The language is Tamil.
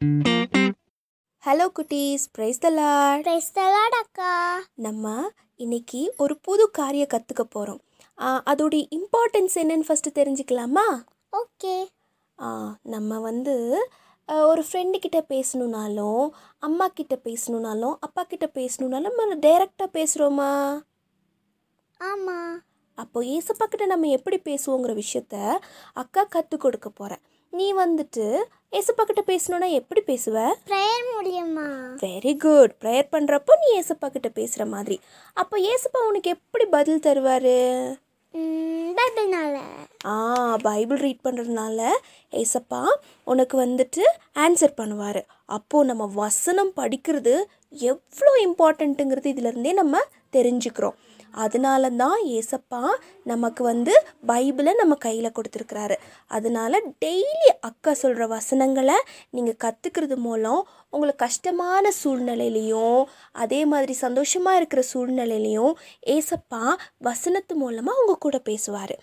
ஹலோ குட்டீஸ். பிரைஸ் த லார்ட் பிரைஸ் அக்கா. நம்ம இன்னைக்கு ஒரு புது காரியம் கற்றுக்க போகிறோம் அதோடைய இம்பார்ட்டன்ஸ் என்னன்னு ஃபஸ்ட்டு தெரிஞ்சுக்கலாமா? ஓகே. நம்ம வந்து ஒரு ஃப்ரெண்டு கிட்ட பேசணுனாலும் அம்மா கிட்ட பேசணுனாலும் அப்பா கிட்ட பேசணுனாலும் நம்ம டைரெக்டாக பேசுகிறோமா ஆமா. அப்போ ஏசப்பா கிட்ட நம்ம எப்படி பேசுவோங்கிற விஷயத்த அக்கா கற்றுக் கொடுக்க போகிறேன் நீ வந்துட்டு ஏசப்பா கிட்ட பேசணுன்னா எப்படி பேசுவ? ப்ரேயர் மூலியமா. வெரி குட் ப்ரேயர் பண்ணுறப்போ நீ ஏசப்பா கிட்ட பேசுகிற மாதிரி. அப்போ ஏசப்பா உனக்கு எப்படி பதில் தருவார்? பைபிள்னால. ஆ பைபிள் ரீட் பண்ணுறதுனால ஏசப்பா உனக்கு வந்துட்டு ஆன்சர் பண்ணுவார். அப்போது நம்ம வசனம் படிக்கிறது எவ்வளோ இம்பார்ட்டண்ட்டுங்கிறது இதிலேருந்தே நம்ம தெரிஞ்சுக்கிறோம். அதனால தான் ஏசப்பா நமக்கு வந்து பைபிளை நம்ம கையில் கொடுத்துருக்குறாரு. அதனால டெய்லி அக்கா சொல்கிற வசனங்களை நீங்கள் கற்றுக்கிறது மூலம் உங்களுக்கு கஷ்டமான சூழ்நிலையிலையும் அதே மாதிரி சந்தோஷமாக இருக்கிற சூழ்நிலையிலையும் ஏசப்பா வசனத்து மூலமாக உங்கள் கூட பேசுவார்.